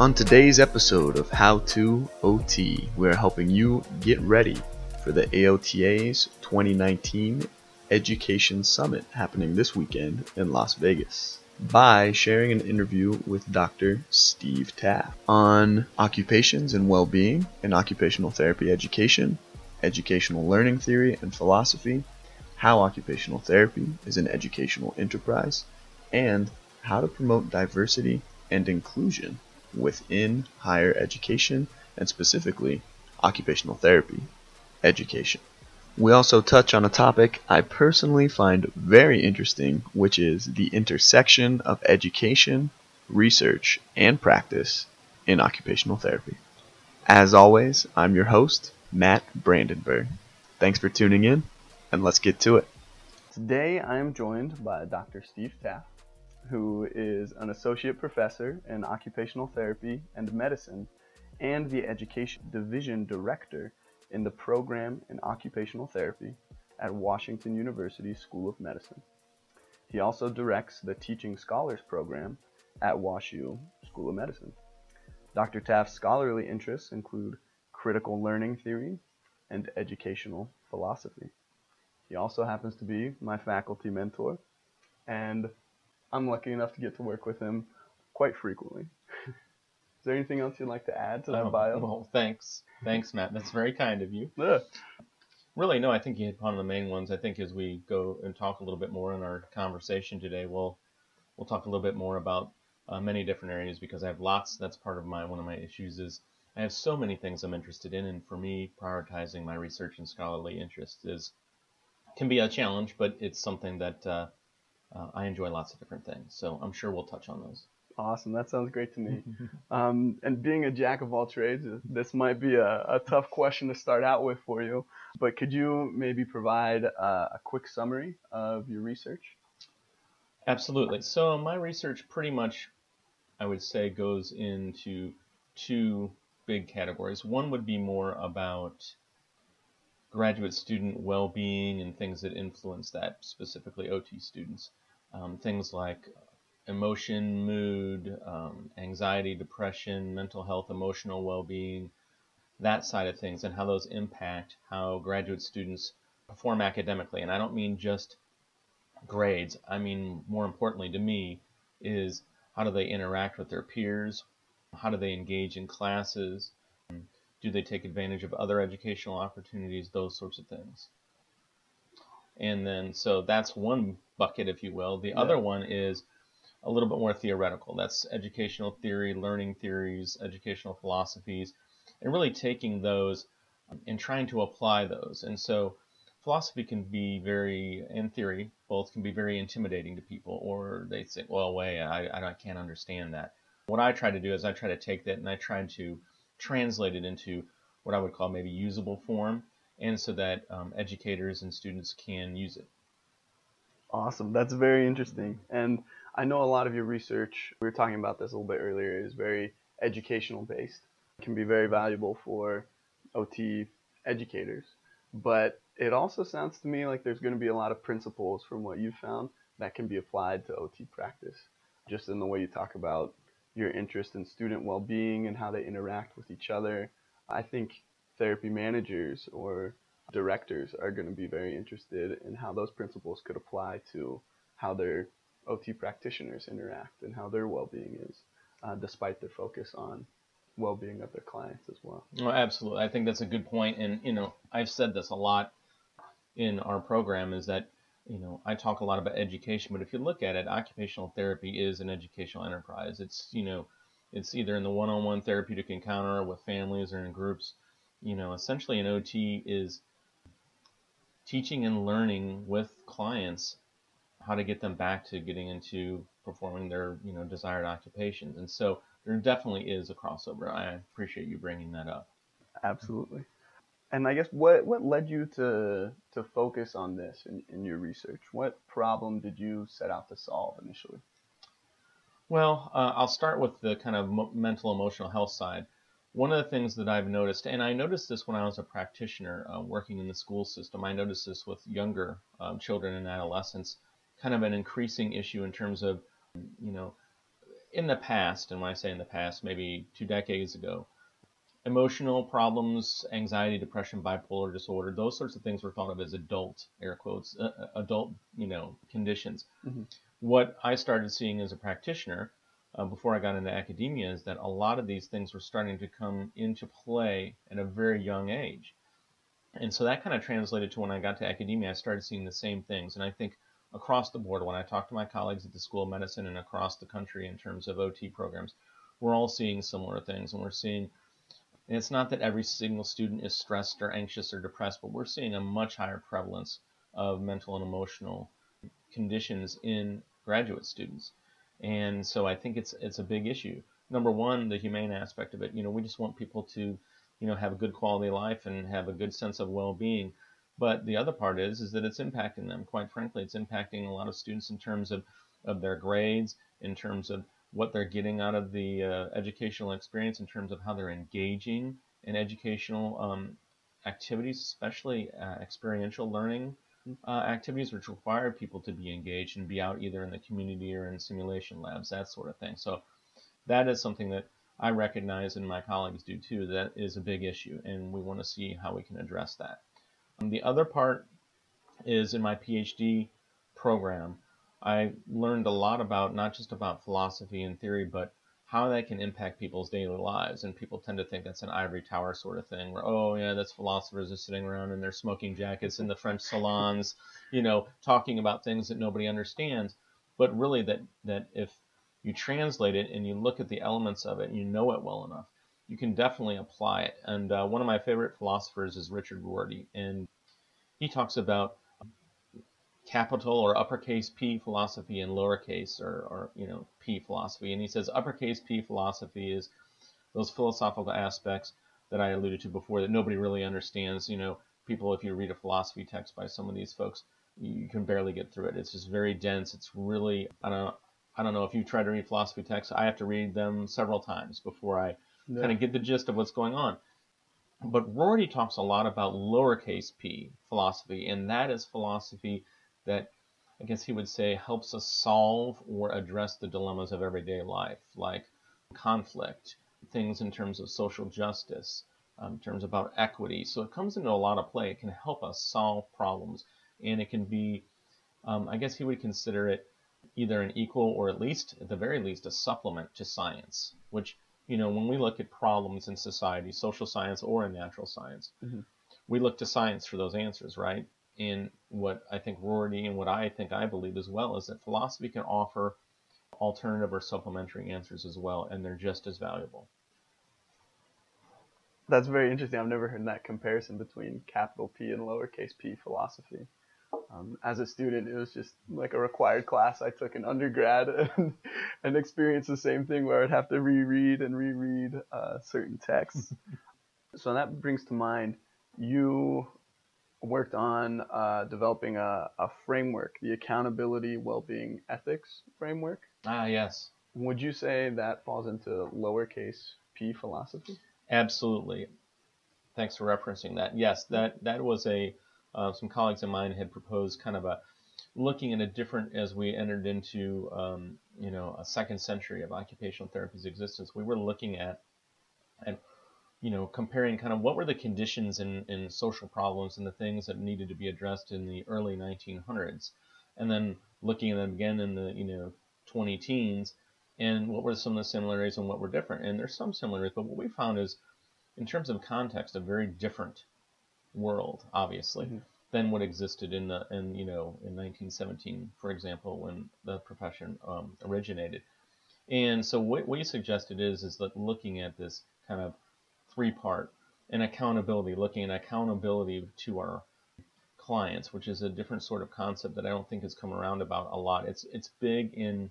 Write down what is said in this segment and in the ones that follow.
On today's episode of How to OT, we are helping you get ready for the AOTA's 2019 Education Summit happening this weekend in Las Vegas by sharing an interview with Dr. Steve Taff on occupations and well being and occupational therapy education, educational learning theory and philosophy, how occupational therapy is an educational enterprise, and how to promote diversity and inclusion within higher education and specifically occupational therapy education. We also touch on a topic I personally find very interesting, which is the intersection of education, research, and practice in occupational therapy. As always, I'm your host, Matt Brandenburg. Thanks for tuning in, and let's get to it. Today I am joined by Dr. Steve Taff, who is an associate professor in occupational therapy and medicine and the education division director in the program in occupational therapy at Washington University School of Medicine. He also directs the Teaching Scholars program at WashU School of Medicine. Dr. Taff's scholarly interests include critical learning theory and educational philosophy. He also happens to be my faculty mentor, and I'm lucky enough to get to work with him quite frequently. Is there anything else you'd like to add to that Oh, bio? Well, thanks. Thanks, Matt. That's very kind of you. Yeah. Really, no, I think you hit upon the main ones. I think as we go and talk a little bit more in our conversation today, we'll we'll talk a little bit more about uh, many different areas because I have lots. That's part of my one of my issues is I have so many things I'm interested in, and for me, prioritizing my research and scholarly interests is can be a challenge, but it's something that uh, uh, I enjoy lots of different things. So I'm sure we'll touch on those. Awesome. That sounds great to me. Um, and being a jack of all trades, this might be a, a tough question to start out with for you. But could you maybe provide uh, a quick summary of your research? Absolutely. So my research pretty much, I would say, goes into two big categories. One would be more about graduate student well-being and things that influence that, specifically OT students. Um, things like emotion, mood, um, anxiety, depression, mental health, emotional well-being, that side of things, and how those impact how graduate students perform academically. And I don't mean just grades. I mean, more importantly to me, is how do they interact with their peers? How do they engage in classes? Do they take advantage of other educational opportunities? Those sorts of things. And then, so that's one bucket, if you will. The Yeah. other one is a little bit more theoretical. That's educational theory, learning theories, educational philosophies, and really taking those um, and trying to apply those. And so, philosophy can be very, in theory, both can be very intimidating to people, or they say, well, wait, I, I can't understand that. What I try to do is I try to take that and I try to translate it into what I would call maybe usable form, and so that um, educators and students can use it. Awesome. That's very interesting. And I know a lot of your research, we were talking about this a little bit earlier, is very educational based. It can be very valuable for OT educators. But it also sounds to me like there's going to be a lot of principles from what you found that can be applied to OT practice, just in the way you talk about your interest in student well being and how they interact with each other. I think therapy managers or directors are going to be very interested in how those principles could apply to how their OT practitioners interact and how their well-being is, uh, despite their focus on well-being of their clients as well. Well, absolutely. I think that's a good point. And, you know, I've said this a lot in our program is that, you know, I talk a lot about education, but if you look at it, occupational therapy is an educational enterprise. It's, you know, it's either in the one-on-one therapeutic encounter with families or in groups. You know, essentially an OT is teaching and learning with clients how to get them back to getting into performing their, you know, desired occupations. And so there definitely is a crossover. I appreciate you bringing that up. Absolutely. And I guess what, what led you to to focus on this in, in your research? What problem did you set out to solve initially? Well, uh, I'll start with the kind of mental emotional health side. One of the things that I've noticed, and I noticed this when I was a practitioner uh, working in the school system, I noticed this with younger um, children and adolescents, kind of an increasing issue in terms of, you know, in the past, and when I say in the past, maybe two decades ago, emotional problems, anxiety, depression, bipolar disorder, those sorts of things were thought of as adult, air quotes, uh, uh adult, you know, conditions. Mm-hmm. What I started seeing as a practitioner uh, before I got into academia is that a lot of these things were starting to come into play at a very young age. And so that kind of translated to when I got to academia, I started seeing the same things. And I think across the board, when I talk to my colleagues at the School of Medicine and across the country in terms of OT programs, we're all seeing similar things. And we're seeing, and it's not that every single student is stressed or anxious or depressed, but we're seeing a much higher prevalence of mental and emotional conditions in graduate students. And so I think it's it's a big issue. Number one, the humane aspect of it. You know, we just want people to, you know, have a good quality of life and have a good sense of well-being. But the other part is is that it's impacting them. Quite frankly, it's impacting a lot of students in terms of, of their grades, in terms of what they're getting out of the uh, educational experience, in terms of how they're engaging in educational um, activities, especially uh, experiential learning uh, activities, which require people to be engaged and be out either in the community or in simulation labs, that sort of thing. So that is something that I recognize and my colleagues do too. That is a big issue, and we want to see how we can address that. The other part is in my PhD program, I learned a lot about not just about philosophy and theory, but how that can impact people's daily lives. And people tend to think that's an ivory tower sort of thing, where oh yeah, that's philosophers are sitting around in their smoking jackets in the French salons, you know, talking about things that nobody understands. But really, that that if you translate it and you look at the elements of it and you know it well enough, you can definitely apply it. And uh, one of my favorite philosophers is Richard Rorty, and he talks about capital or uppercase P philosophy and lowercase or, or you know P philosophy. And he says uppercase P philosophy is those philosophical aspects that I alluded to before that nobody really understands. You know, people if you read a philosophy text by some of these folks, you can barely get through it. It's just very dense. It's really I don't know, I don't know if you try to read philosophy texts. I have to read them several times before I yeah. kind of get the gist of what's going on. But Rorty talks a lot about lowercase p philosophy, and that is philosophy that I guess he would say helps us solve or address the dilemmas of everyday life, like conflict, things in terms of social justice, um, in terms about equity. So it comes into a lot of play. It can help us solve problems, and it can be, um, I guess he would consider it either an equal or at least, at the very least, a supplement to science, which you know, when we look at problems in society, social science or in natural science, mm-hmm. we look to science for those answers, right? And what I think Rorty and what I think I believe as well is that philosophy can offer alternative or supplementary answers as well, and they're just as valuable. That's very interesting. I've never heard that comparison between capital P and lowercase p philosophy. Um, as a student, it was just like a required class I took in undergrad and, and experienced the same thing where I'd have to reread and reread uh, certain texts. so that brings to mind you worked on uh, developing a, a framework, the Accountability well-being Ethics Framework. Ah, yes. Would you say that falls into lowercase p philosophy? Absolutely. Thanks for referencing that. Yes, that, that was a uh, some colleagues of mine had proposed kind of a looking at a different as we entered into um, you know a second century of occupational therapy's existence. We were looking at and you know comparing kind of what were the conditions and, in social problems and the things that needed to be addressed in the early 1900s, and then looking at them again in the you know 20 teens and what were some of the similarities and what were different. And there's some similarities, but what we found is in terms of context, a very different world, obviously, mm-hmm. than what existed in the in you know in 1917, for example, when the profession um, originated. And so what, what you suggested is is that looking at this kind of three part and accountability, looking at accountability to our clients, which is a different sort of concept that I don't think has come around about a lot. It's it's big in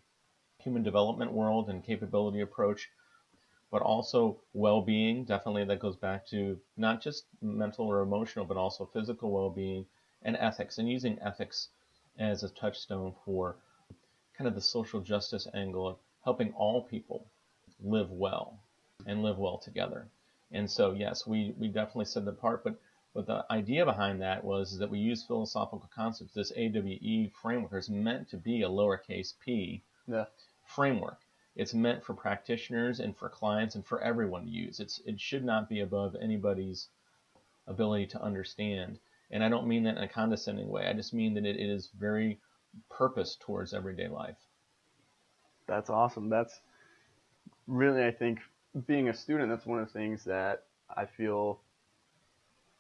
human development world and capability approach but also well-being. Definitely, that goes back to not just mental or emotional, but also physical well-being and ethics, and using ethics as a touchstone for kind of the social justice angle of helping all people live well and live well together. And so, yes, we, we definitely said the part, but but the idea behind that was that we use philosophical concepts. This AWE framework is meant to be a lowercase p yeah. framework it's meant for practitioners and for clients and for everyone to use. It's it should not be above anybody's ability to understand. And I don't mean that in a condescending way. I just mean that it, it is very purpose towards everyday life. That's awesome. That's really, I think, being a student, that's one of the things that I feel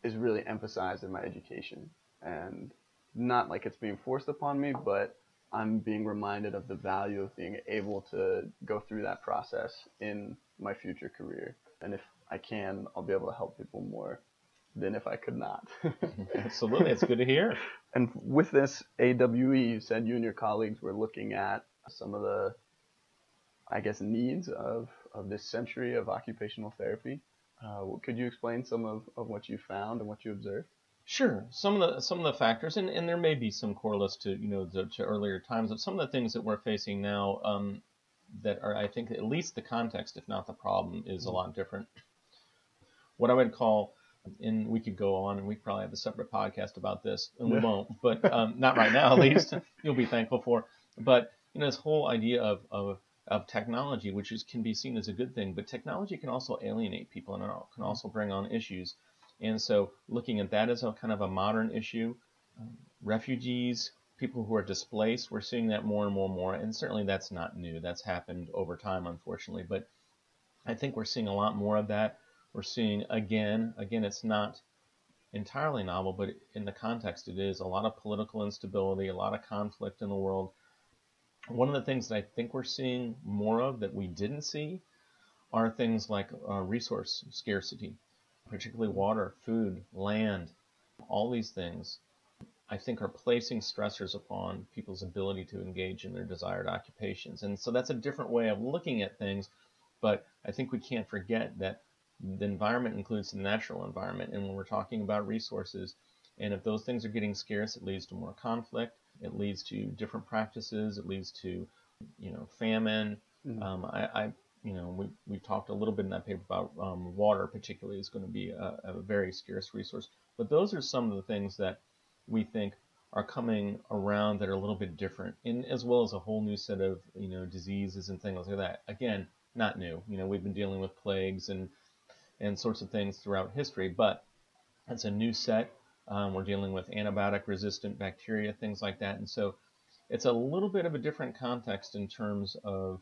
is really emphasized in my education. And not like it's being forced upon me, but I'm being reminded of the value of being able to go through that process in my future career. And if I can, I'll be able to help people more than if I could not. Absolutely, it's good to hear. And with this AWE, you said you and your colleagues were looking at some of the, I guess, needs of, of this century of occupational therapy. Uh, could you explain some of, of what you found and what you observed? Sure. Some of the some of the factors, and, and there may be some correlates to you know the, to earlier times, but some of the things that we're facing now um, that are, I think, at least the context, if not the problem, is a lot different. What I would call, and we could go on, and we probably have a separate podcast about this, and we won't, but um, not right now, at least. You'll be thankful for. But you know, this whole idea of of of technology, which is can be seen as a good thing, but technology can also alienate people and can also bring on issues. And so, looking at that as a kind of a modern issue, um, refugees, people who are displaced, we're seeing that more and more and more. And certainly that's not new. That's happened over time, unfortunately. But I think we're seeing a lot more of that. We're seeing again, again, it's not entirely novel, but in the context it is a lot of political instability, a lot of conflict in the world. One of the things that I think we're seeing more of that we didn't see are things like uh, resource scarcity particularly water, food, land, all these things, I think are placing stressors upon people's ability to engage in their desired occupations. And so that's a different way of looking at things, but I think we can't forget that the environment includes the natural environment. And when we're talking about resources, and if those things are getting scarce, it leads to more conflict, it leads to different practices, it leads to, you know, famine. Mm-hmm. Um, I, I you know, we, we talked a little bit in that paper about um, water, particularly, is going to be a, a, very scarce resource. But those are some of the things that we think are coming around that are a little bit different, and as well as a whole new set of you know diseases and things like that. Again, not new. You know, we've been dealing with plagues and and sorts of things throughout history, but it's a new set. Um, we're dealing with antibiotic-resistant bacteria, things like that, and so it's a little bit of a different context in terms of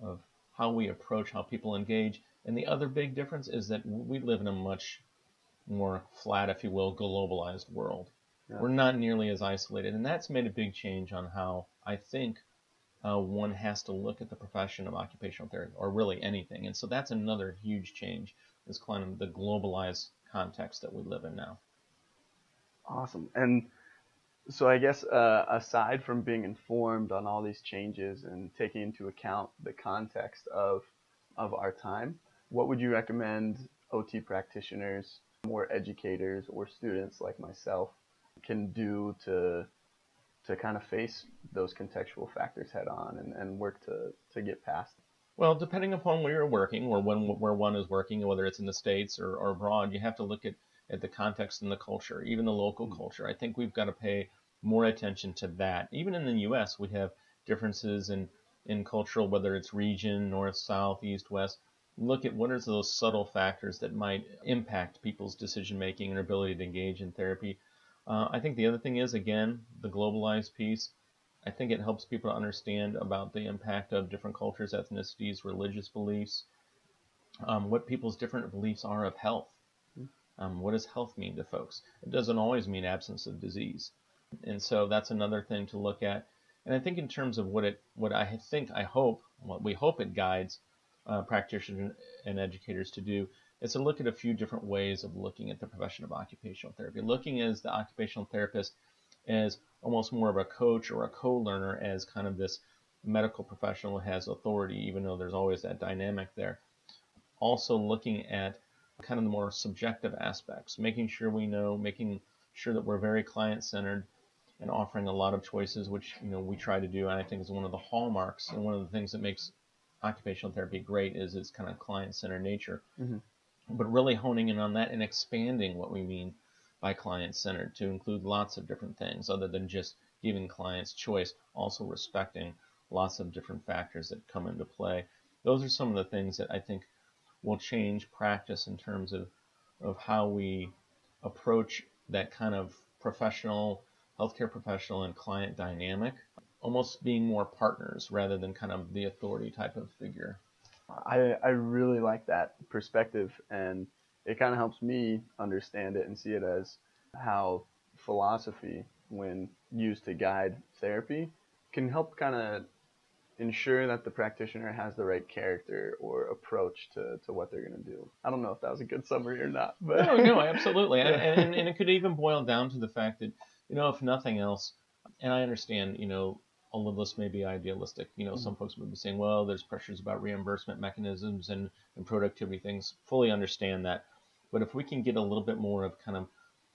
of how we approach how people engage. And the other big difference is that we live in a much more flat, if you will, globalized world. Yeah. We're not nearly as isolated, and that's made a big change on how I think uh, one has to look at the profession of occupational therapy, or really anything. And so that's another huge change, is kind of the globalized context that we live in now. Awesome. And so I guess uh, aside from being informed on all these changes and taking into account the context of of our time, what would you recommend OT practitioners, more educators, or students like myself can do to to kind of face those contextual factors head on and, and work to, to get past? Well, depending upon where you're working or when where one is working, whether it's in the states or, or abroad, you have to look at at the context and the culture, even the local mm-hmm. culture. I think we've got to pay more attention to that. Even in the U.S., we have differences in in cultural, whether it's region, north, south, east, west. Look at what are those subtle factors that might impact people's decision making and ability to engage in therapy. Uh, I think the other thing is again the globalized piece. I think it helps people to understand about the impact of different cultures, ethnicities, religious beliefs, um, what people's different beliefs are of health. Um, what does health mean to folks? It doesn't always mean absence of disease. And so that's another thing to look at. And I think in terms of what it, what I think, I hope, what we hope it guides uh, practitioners and educators to do is to look at a few different ways of looking at the profession of occupational therapy. Looking as the occupational therapist as almost more of a coach or a co-learner as kind of this medical professional who has authority, even though there's always that dynamic there. Also looking at kind of the more subjective aspects, making sure we know, making sure that we're very client-centered, and offering a lot of choices, which you know we try to do, and I think is one of the hallmarks and one of the things that makes occupational therapy great is its kind of client-centered nature. Mm-hmm. But really honing in on that and expanding what we mean by client-centered to include lots of different things other than just giving clients choice, also respecting lots of different factors that come into play. Those are some of the things that I think will change practice in terms of, of how we approach that kind of professional, healthcare professional and client dynamic, almost being more partners rather than kind of the authority type of figure. I, I really like that perspective, and it kind of helps me understand it and see it as how philosophy, when used to guide therapy, can help kind of ensure that the practitioner has the right character or approach to, to what they're going to do. I don't know if that was a good summary or not, but no, no, absolutely, and, and, and it could even boil down to the fact that you know, if nothing else, and I understand, you know, all of this may be idealistic. You know, mm-hmm. some folks would be saying, well, there's pressures about reimbursement mechanisms and, and productivity things. Fully understand that. But if we can get a little bit more of kind of,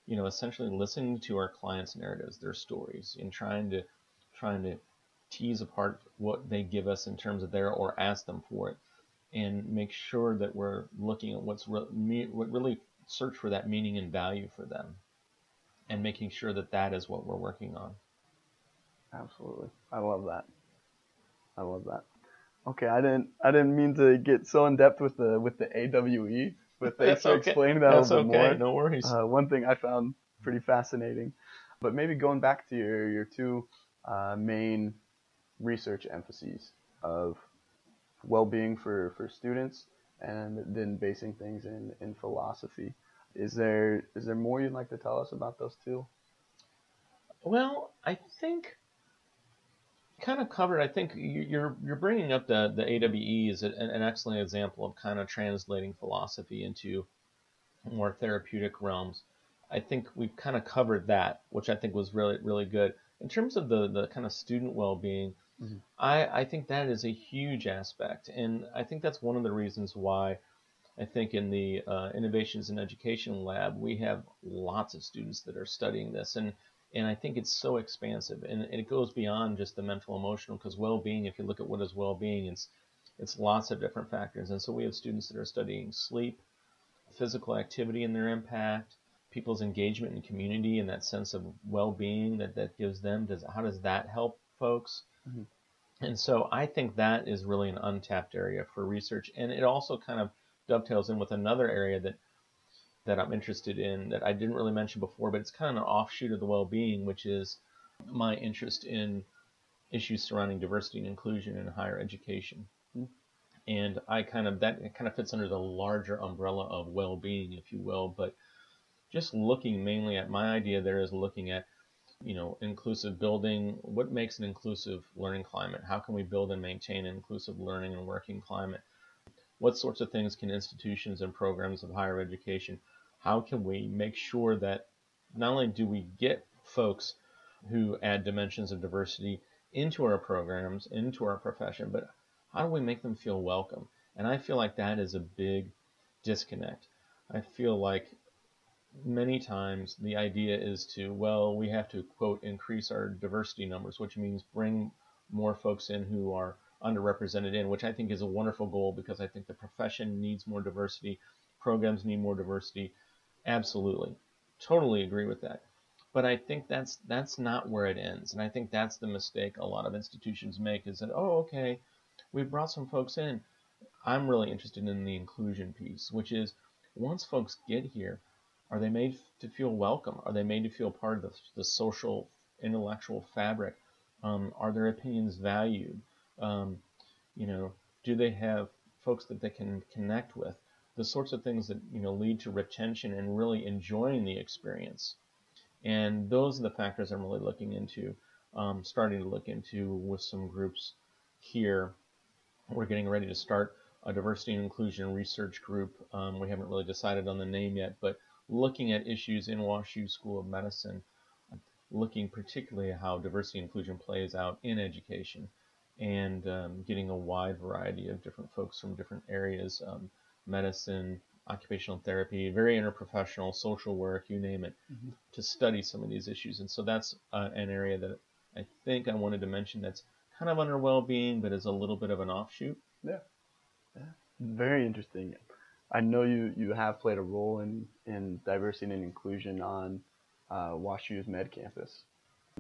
you know, essentially listening to our clients' narratives, their stories, and trying to trying to tease apart what they give us in terms of their or ask them for it, and make sure that we're looking at what's re- what really search for that meaning and value for them, and making sure that that is what we're working on. Absolutely, I love that. I love that. Okay, I didn't I didn't mean to get so in depth with the with the AWE, but thanks for okay. explaining that That's a little okay. more. No worries. Uh, one thing I found pretty fascinating, but maybe going back to your your two uh, main research emphases of well-being for for students and then basing things in in philosophy. Is there is there more you'd like to tell us about those two? Well, I think kind of covered. I think you're you're bringing up the the AWE is an excellent example of kind of translating philosophy into more therapeutic realms. I think we've kind of covered that, which I think was really really good. In terms of the the kind of student well-being, mm-hmm. I I think that is a huge aspect, and I think that's one of the reasons why. I think in the uh, innovations in education lab, we have lots of students that are studying this, and and I think it's so expansive, and, and it goes beyond just the mental emotional. Because well-being, if you look at what is well-being, it's it's lots of different factors. And so we have students that are studying sleep, physical activity and their impact, people's engagement in community, and that sense of well-being that that gives them. Does how does that help folks? Mm-hmm. And so I think that is really an untapped area for research, and it also kind of dovetails in with another area that that I'm interested in that I didn't really mention before, but it's kind of an offshoot of the well-being, which is my interest in issues surrounding diversity and inclusion in higher education. Mm-hmm. And I kind of that kind of fits under the larger umbrella of well-being, if you will. But just looking mainly at my idea there is looking at you know inclusive building what makes an inclusive learning climate how can we build and maintain an inclusive learning and working climate what sorts of things can institutions and programs of higher education how can we make sure that not only do we get folks who add dimensions of diversity into our programs, into our profession, but how do we make them feel welcome? And I feel like that is a big disconnect. I feel like many times the idea is to, well, we have to, quote, increase our diversity numbers, which means bring more folks in who are underrepresented in, which I think is a wonderful goal because I think the profession needs more diversity, programs need more diversity, Absolutely. Totally agree with that. But I think that's that's not where it ends. And I think that's the mistake a lot of institutions make is that, oh, okay, we brought some folks in. I'm really interested in the inclusion piece, which is once folks get here, are they made to feel welcome? Are they made to feel part of the, the social, intellectual fabric? Um, are their opinions valued? Um, you know, do they have folks that they can connect with? the sorts of things that you know lead to retention and really enjoying the experience. And those are the factors I'm really looking into, um, starting to look into with some groups here. We're getting ready to start a diversity and inclusion research group. Um, we haven't really decided on the name yet, but looking at issues in WashU School of Medicine, looking particularly at how diversity and inclusion plays out in education, and um, getting a wide variety of different folks from different areas. Um, medicine, occupational therapy, very interprofessional, social work, you name it, mm-hmm. to study some of these issues. And so that's uh, an area that I think I wanted to mention that's kind of under well-being, but is a little bit of an offshoot. Yeah, yeah, very interesting. I know you you have played a role in in diversity and inclusion on uh, WashU's Med Campus,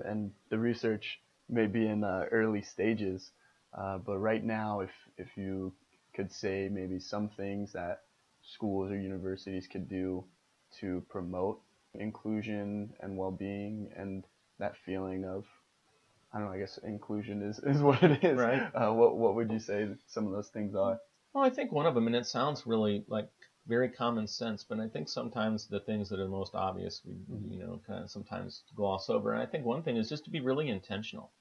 and the research may be in uh, early stages, Uh, but right now, if if you could say maybe some things that schools or universities could do to promote inclusion and well-being and that feeling of I don't know. I guess inclusion is, is what it is. Right. Uh, what what would you say some of those things are? Well, I think one of them, and it sounds really like very common sense, but I think sometimes the things that are most obvious, we you know, kind of sometimes gloss over. And I think one thing is just to be really intentional.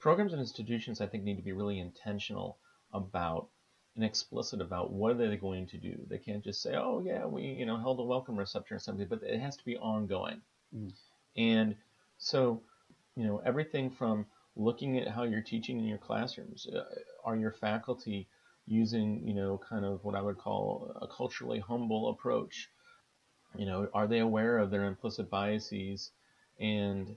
Programs and institutions, I think, need to be really intentional about and explicit about what are they going to do. They can't just say, "Oh yeah, we you know held a welcome reception or something," but it has to be ongoing. Mm. And so, you know, everything from looking at how you're teaching in your classrooms, uh, are your faculty using you know kind of what I would call a culturally humble approach? You know, are they aware of their implicit biases and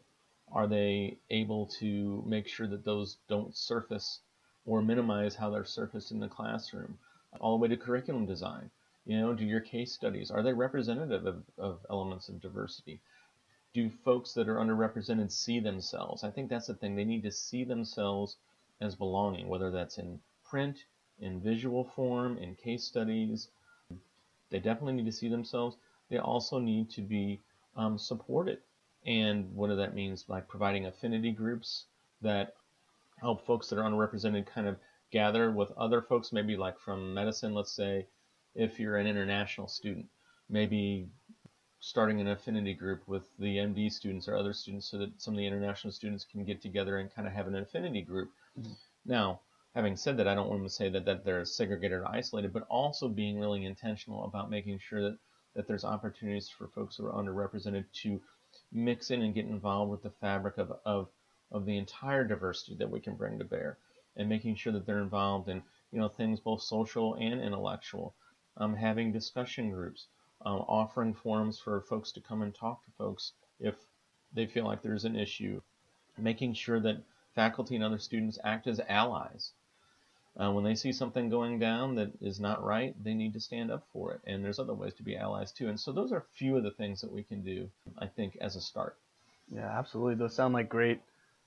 are they able to make sure that those don't surface or minimize how they're surfaced in the classroom, all the way to curriculum design. You know, do your case studies, are they representative of, of elements of diversity? Do folks that are underrepresented see themselves? I think that's the thing. They need to see themselves as belonging, whether that's in print, in visual form, in case studies. They definitely need to see themselves. They also need to be um, supported. And what does that means, like providing affinity groups that help folks that are underrepresented kind of gather with other folks, maybe like from medicine, let's say, if you're an international student, maybe starting an affinity group with the MD students or other students so that some of the international students can get together and kind of have an affinity group. Mm-hmm. Now, having said that, I don't want to say that, that they're segregated or isolated, but also being really intentional about making sure that, that there's opportunities for folks who are underrepresented to mix in and get involved with the fabric of, of of the entire diversity that we can bring to bear and making sure that they're involved in you know things both social and intellectual. Um, having discussion groups um, offering forums for folks to come and talk to folks if they feel like there's an issue. Making sure that faculty and other students act as allies uh, when they see something going down that is not right they need to stand up for it. And there's other ways to be allies too. And so those are a few of the things that we can do i think as a start. Yeah absolutely. Those sound like great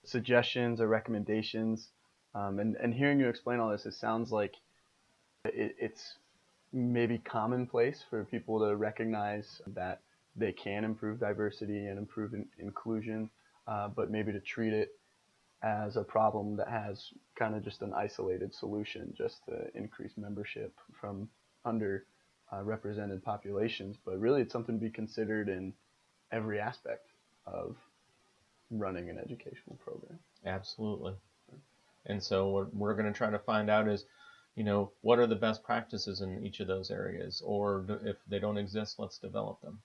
suggestions or recommendations. Um, and, and hearing you explain all this, it sounds like it, it's maybe commonplace for people to recognize that they can improve diversity and improve in, inclusion, uh, but maybe to treat it as a problem that has kind of just an isolated solution just to increase membership from under uh, represented populations. But really, it's something to be considered in every aspect of running an educational program. Absolutely. And so what we're going to try to find out is, you know, what are the best practices in each of those areas, or if they don't exist, let's develop them.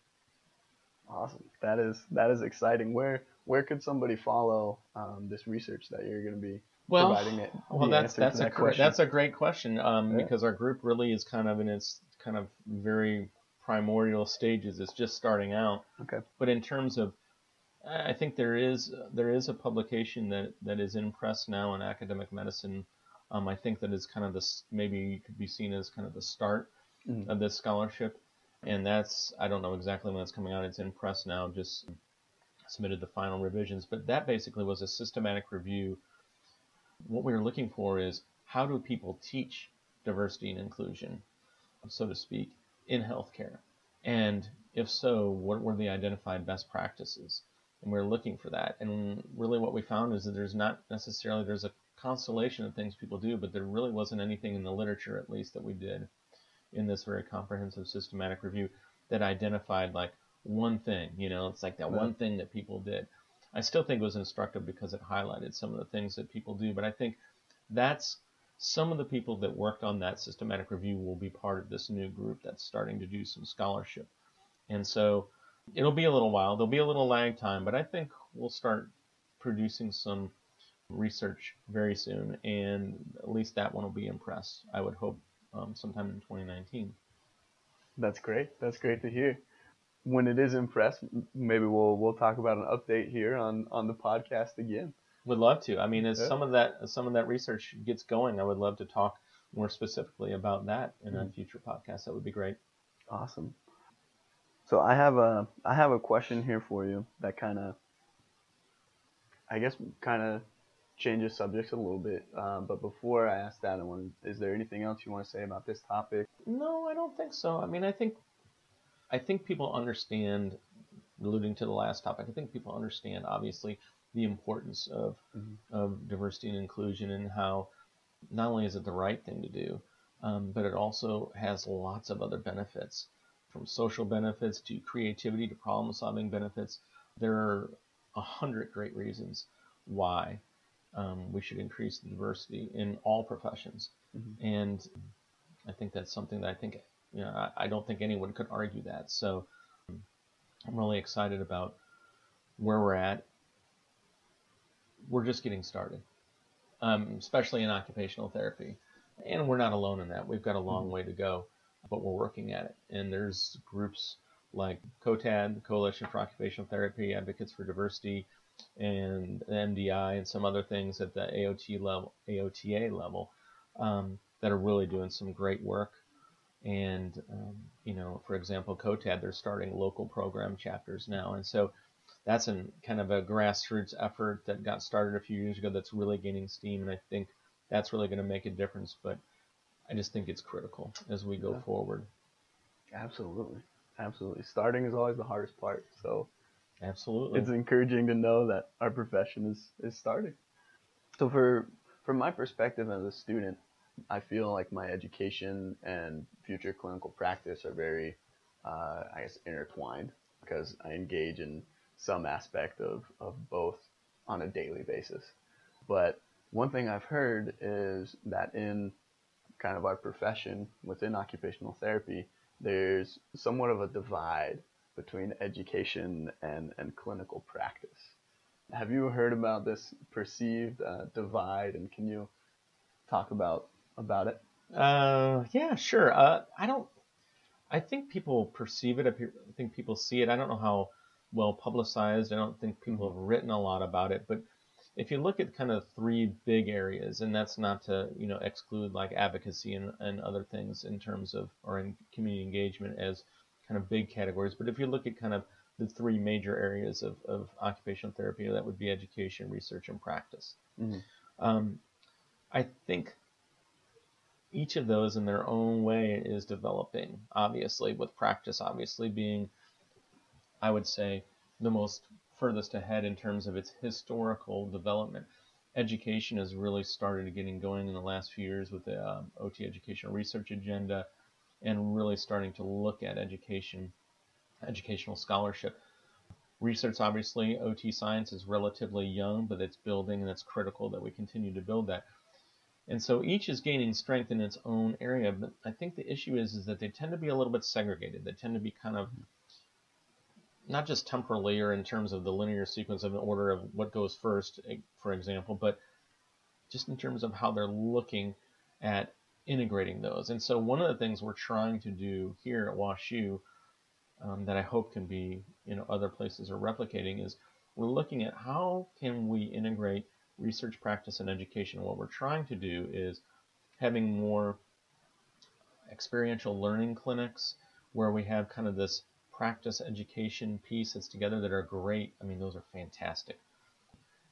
Awesome. That is that is exciting. Where where could somebody follow um, this research that you're going to be well, providing it? Well, that's that's that a question. that's a great question um, yeah. because our group really is kind of in its kind of very primordial stages. It's just starting out. Okay. But in terms of I think there is there is a publication that, that is in press now in academic medicine. Um, I think that is kind of this maybe could be seen as kind of the start mm-hmm. of this scholarship, and that's I don't know exactly when it's coming out. It's in press now. Just submitted the final revisions, but that basically was a systematic review. What we were looking for is how do people teach diversity and inclusion, so to speak, in healthcare, and if so, what were the identified best practices? and we're looking for that. And really, what we found is that there's not necessarily there's a constellation of things people do, but there really wasn't anything in the literature, at least that we did in this very comprehensive systematic review, that identified like one thing. You know, it's like that right. one thing that people did. I still think it was instructive because it highlighted some of the things that people do, but I think that's some of the people that worked on that systematic review will be part of this new group that's starting to do some scholarship. And so It'll be a little while. There'll be a little lag time, but I think we'll start producing some research very soon, and at least that one will be impressed. I would hope um, sometime in 2019. That's great. That's great to hear. When it is in press, maybe we'll we'll talk about an update here on on the podcast again. Would love to. I mean, as yeah. some of that as some of that research gets going, I would love to talk more specifically about that in mm-hmm. a future podcast. That would be great. Awesome. So I have a I have a question here for you that kind of I guess kind of changes subjects a little bit. Uh, but before I ask that, I want, is there anything else you want to say about this topic? No, I don't think so. I mean, I think I think people understand. Alluding to the last topic, I think people understand obviously the importance of mm-hmm. of diversity and inclusion and how not only is it the right thing to do, um, but it also has lots of other benefits, from social benefits to creativity to problem solving benefits. There are a hundred great reasons why um, we should increase the diversity in all professions. Mm-hmm. And I think that's something that I think, you know, I, I don't think anyone could argue that. So um, I'm really excited about where we're at. We're just getting started, um, especially in occupational therapy. And we're not alone in that. We've got a long mm-hmm. way to go, but we're working at it. And there's groups like COTAD, the Coalition for Occupational Therapy Advocates for Diversity, and MDI and some other things at the AOT level, AOTA level, um, that are really doing some great work. And um, you know, for example, COTAD, they're starting local program chapters now, and so that's an kind of a grassroots effort that got started a few years ago. That's really gaining steam, and I think that's really going to make a difference. But I just think it's critical as we go yeah. forward. Absolutely, absolutely. Starting is always the hardest part. So Absolutely. It's encouraging to know that our profession is, is starting. So for from my perspective as a student, I feel like my education and future clinical practice are very, uh, I guess, intertwined because I engage in some aspect of, of both on a daily basis. But one thing I've heard is that in kind of our profession within occupational therapy, there's somewhat of a divide between education and, and clinical practice. Have you heard about this perceived uh, divide, and can you talk about about it? Uh, yeah, sure. Uh, I don't. I think people perceive it. I think people see it. I don't know how well publicized. I don't think people have written a lot about it. But if you look at kind of three big areas, and that's not to you know exclude like advocacy and, and other things in terms of or in community engagement as kind of big categories. But if you look at kind of the three major areas of, of occupational therapy, that would be education, research, and practice. Mm-hmm. Um, I think each of those in their own way is developing, obviously, with practice obviously being, I would say, the most furthest ahead in terms of its historical development. Education has really started getting going in the last few years with the um, OT educational research agenda and really starting to look at education, educational scholarship. Research, obviously, OT science is relatively young, but it's building and it's critical that we continue to build that. And so each is gaining strength in its own area, but I think the issue is, is that they tend to be a little bit segregated. They tend to be kind of not just temporally or in terms of the linear sequence of an order of what goes first, eh, for example, but just in terms of how they're looking at integrating those. And so one of the things we're trying to do here at WashU um, that I hope can be you know other places are replicating is we're looking at how can we integrate research practice and education. What we're trying to do is having more experiential learning clinics where we have kind of this practice education piece that's together that are great. I mean, those are fantastic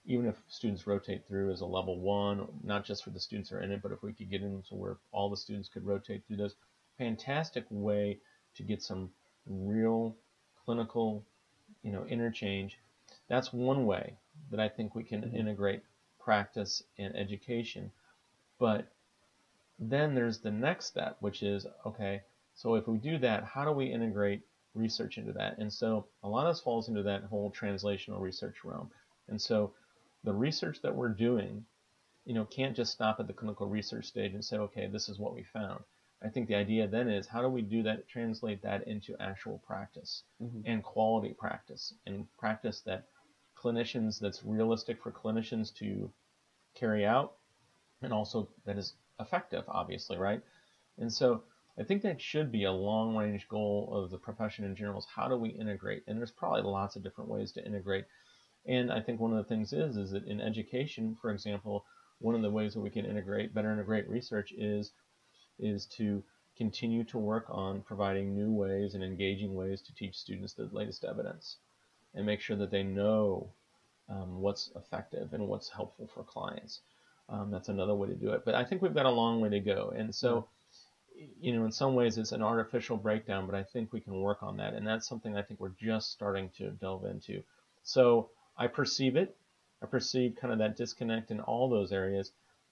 even if students rotate through as a level one, not just for the students that are in it, but if we could get into where all the students could rotate through those, fantastic way to get some real clinical, you know, interchange. That's one way that I think we can mm-hmm. integrate practice and education. But then there's the next step, which is okay, so if we do that, how do we integrate research into that? And so a lot of this falls into that whole translational research realm. And so the research that we're doing, you know, can't just stop at the clinical research stage and say, okay, this is what we found. I think the idea then is how do we do that, translate that into actual practice mm-hmm. and quality practice and practice that clinicians, that's realistic for clinicians to carry out and also that is effective, obviously, right? And so I think that should be a long range goal of the profession in general is how do we integrate? And there's probably lots of different ways to integrate and I think one of the things is is that in education, for example, one of the ways that we can integrate better integrate research is is to continue to work on providing new ways and engaging ways to teach students the latest evidence and make sure that they know um, what's effective and what's helpful for clients. Um, that's another way to do it. But I think we've got a long way to go. And so, you know, in some ways it's an artificial breakdown, but I think we can work on that. And that's something I think we're just starting to delve into. So I perceive it. I perceive kind of that disconnect in all those areas.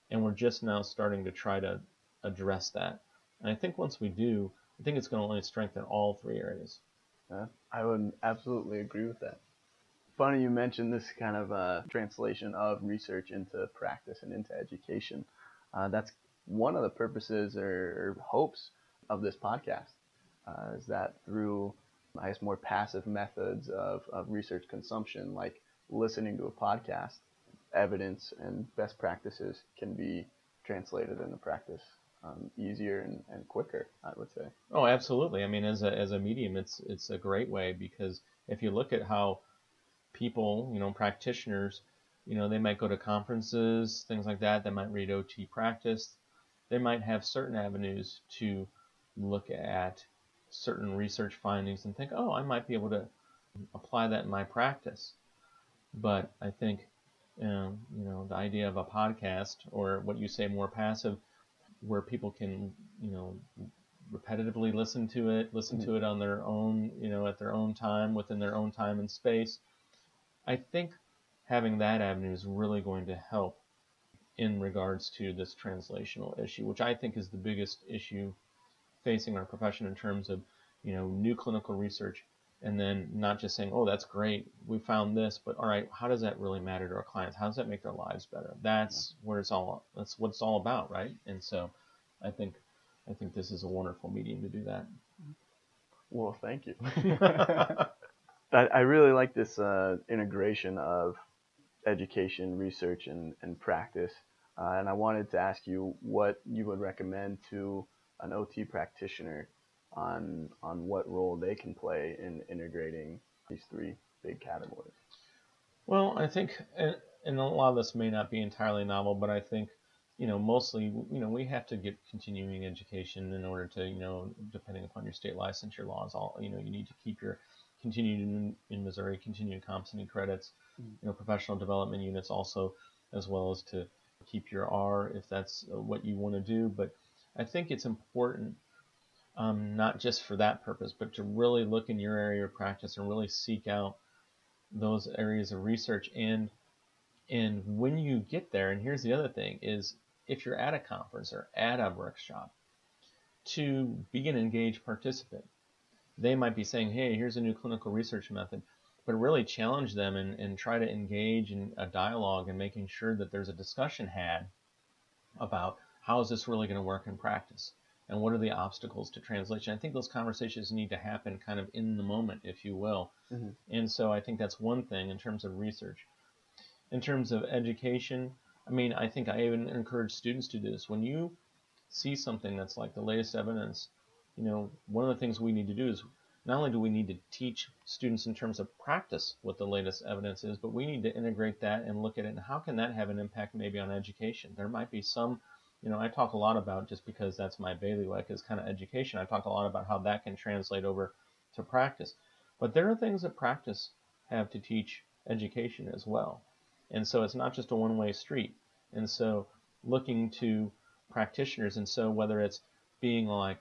And we're just now starting to try to address that. And I think once we do, I think it's going to only strengthen all three areas. I would absolutely agree with that. Funny you mentioned this kind of uh, translation of research into practice and into education. Uh, that's one of the purposes or, or hopes of this podcast uh, is that through, I guess, more passive methods of, of research consumption, like listening to a podcast, evidence and best practices can be translated into practice um, easier and, and quicker, I would say. Oh, absolutely. I mean, as a, as a medium, it's it's a great way because if you look at how people, you know, practitioners, you know, they might go to conferences, things like that. They might read OT practice. They might have certain avenues to look at certain research findings and think, oh, I might be able to apply that in my practice. But I think, um, you know, the idea of a podcast or what you say more passive where people can, you know, repetitively listen to it, listen mm-hmm. to it on their own, you know, at their own time, within their own time and space. I think having that avenue is really going to help in regards to this translational issue, which I think is the biggest issue facing our profession in terms of, you know, new clinical research and then not just saying, oh, that's great, we found this, but all right, how does that really matter to our clients? How does that make their lives better? That's where it's all. That's what it's all about, right? And so, I think, I think this is a wonderful medium to do that. Well, thank you. I, I really like this uh, integration of education, research, and, and practice. Uh, and I wanted to ask you what you would recommend to an OT practitioner on on what role they can play in integrating these three big categories. Well, I think, and, and a lot of this may not be entirely novel, but I think, you know, mostly, you know, we have to get continuing education in order to, you know, depending upon your state licensure laws, all, you know, you need to keep your continued in, in Missouri, continued competency credits, mm-hmm. you know, professional development units also, as well as to keep your R if that's what you want to do. But I think it's important um, not just for that purpose, but to really look in your area of practice and really seek out those areas of research. And and when you get there, and here's the other thing is if you're at a conference or at a workshop, to be an engaged participant. They might be saying, hey, here's a new clinical research method, but really challenge them and, and try to engage in a dialogue and making sure that there's a discussion had about how is this really going to work in practice and what are the obstacles to translation. I think those conversations need to happen kind of in the moment, if you will. Mm-hmm. And so I think that's one thing in terms of research. In terms of education, I mean, I think I even encourage students to do this. When you see something that's like the latest evidence, you know, one of the things we need to do is not only do we need to teach students in terms of practice what the latest evidence is, but we need to integrate that and look at it and how can that have an impact maybe on education. There might be some you know, I talk a lot about just because that's my bailiwick is kind of education. I talk a lot about how that can translate over to practice. But there are things that practice have to teach education as well. And so it's not just a one way street. And so looking to practitioners, and so whether it's being like,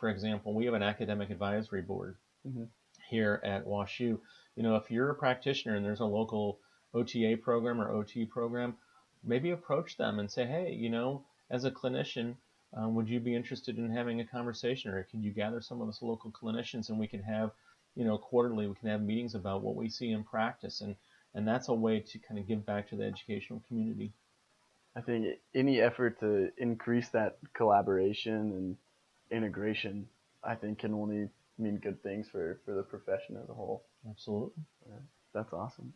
for example, we have an academic advisory board mm-hmm. here at WashU. You know, if you're a practitioner and there's a local OTA program or OT program, maybe approach them and say, hey, you know, as a clinician, um, would you be interested in having a conversation, or can you gather some of us local clinicians and we can have, you know, quarterly we can have meetings about what we see in practice, and and that's a way to kind of give back to the educational community. I think any effort to increase that collaboration and integration, I think, can only mean good things for, for the profession as a whole. Absolutely. Yeah, that's awesome.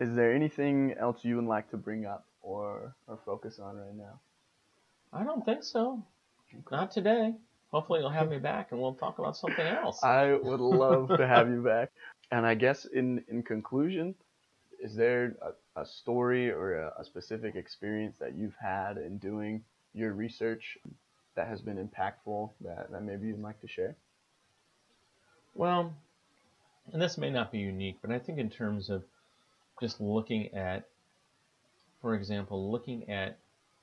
Is there anything else you would like to bring up or, or focus on right now? I don't think so. Not today. Hopefully you'll have me back and we'll talk about something else. I would love to have you back. And I guess in, in conclusion, is there a, a story or a, a, specific experience that you've had in doing your research that has been impactful that, that maybe you'd like to share? Well, and this may not be unique, but I think in terms of just looking at, for example, looking at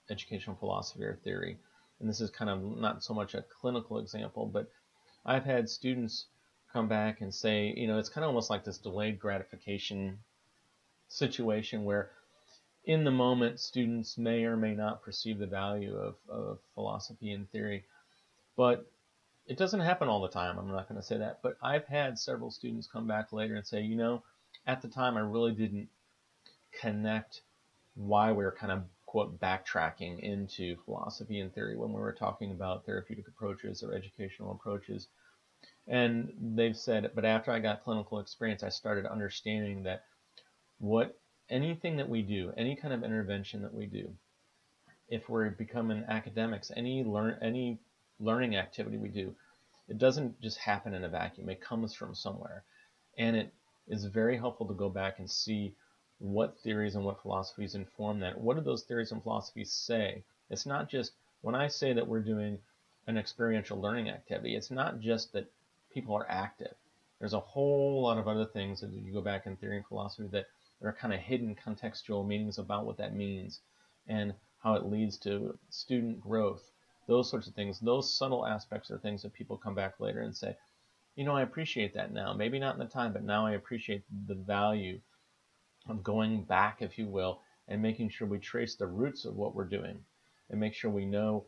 educational philosophy or theory. And this is kind of not so much a clinical example, but I've had students come back and say, you know, it's kind of almost like this delayed gratification situation where in the moment students may or may not perceive the value of, of philosophy and theory. But it doesn't happen all the time. I'm not going to say that. But I've had several students come back later and say, you know, at the time I really didn't connect why we are kind of quote backtracking into philosophy and theory when we were talking about therapeutic approaches or educational approaches. And they've said, but after I got clinical experience, I started understanding that what anything that we do, any kind of intervention that we do, if we're becoming academics, any learn any learning activity we do, it doesn't just happen in a vacuum. It comes from somewhere. And it is very helpful to go back and see what theories and what philosophies inform that. What do those theories and philosophies say? It's not just when I say that we're doing an experiential learning activity, it's not just that people are active. There's a whole lot of other things that you go back in theory and philosophy that are kind of hidden contextual meanings about what that means and how it leads to student growth those sorts of things, those subtle aspects are things that people come back later and say, you know, I appreciate that now. Maybe not in the time, but now I appreciate the value of going back, if you will, and making sure we trace the roots of what we're doing and make sure we know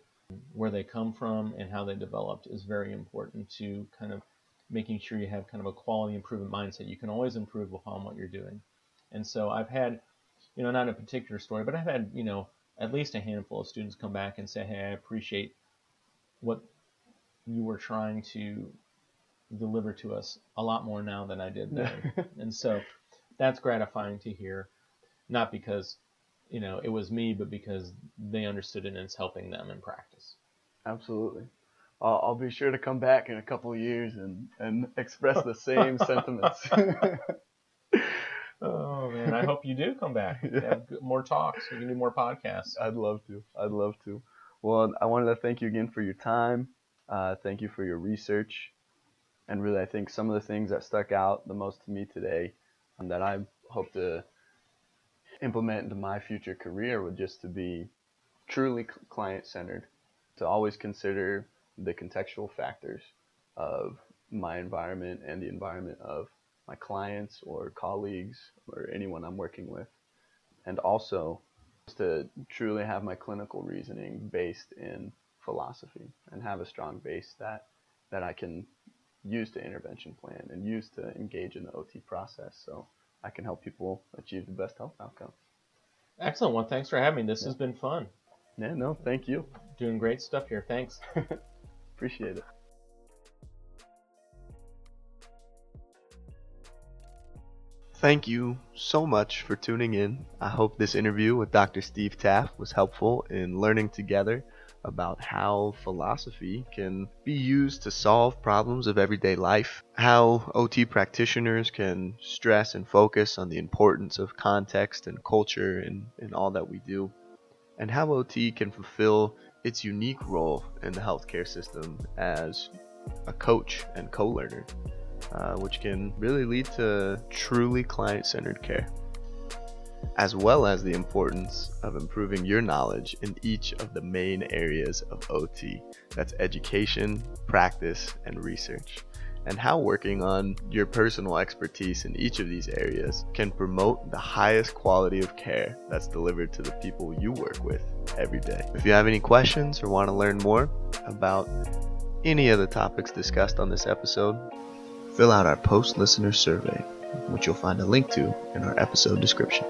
where they come from and how they developed is very important to kind of making sure you have kind of a quality improvement mindset. You can always improve upon what you're doing. And so I've had, you know, not a particular story, but I've had, you know, at least a handful of students come back and say, hey, I appreciate what you were trying to deliver to us a lot more now than I did then. and so that's gratifying to hear, not because, you know, it was me, but because they understood it and it's helping them in practice. Absolutely. I'll, I'll be sure to come back in a couple of years and, and express the same sentiments. Oh man, I hope you do come back. Yeah. Have more talks. We can do more podcasts. I'd love to. I'd love to. Well, I wanted to thank you again for your time. Uh, thank you for your research, and really, I think some of the things that stuck out the most to me today, that I hope to implement into my future career, would just to be truly client-centered, to always consider the contextual factors of my environment and the environment of my clients or colleagues or anyone I'm working with. And also to truly have my clinical reasoning based in philosophy and have a strong base that that I can use to intervention plan and use to engage in the OT process so I can help people achieve the best health outcomes. Excellent. Well, thanks for having me. This yeah. has been fun. Yeah, no, thank you. Doing great stuff here. Thanks. Appreciate it. Thank you so much for tuning in. I hope this interview with Dr. Steve Taff was helpful in learning together about how philosophy can be used to solve problems of everyday life, how OT practitioners can stress and focus on the importance of context and culture in, in all that we do, and how OT can fulfill its unique role in the healthcare system as a coach and co learner uh, which can really lead to truly client centered care, as well as the importance of improving your knowledge in each of the main areas of OT that's education, practice, and research. And how working on your personal expertise in each of these areas can promote the highest quality of care that's delivered to the people you work with every day. If you have any questions or want to learn more about any of the topics discussed on this episode, fill out our post listener survey, which you'll find a link to in our episode description.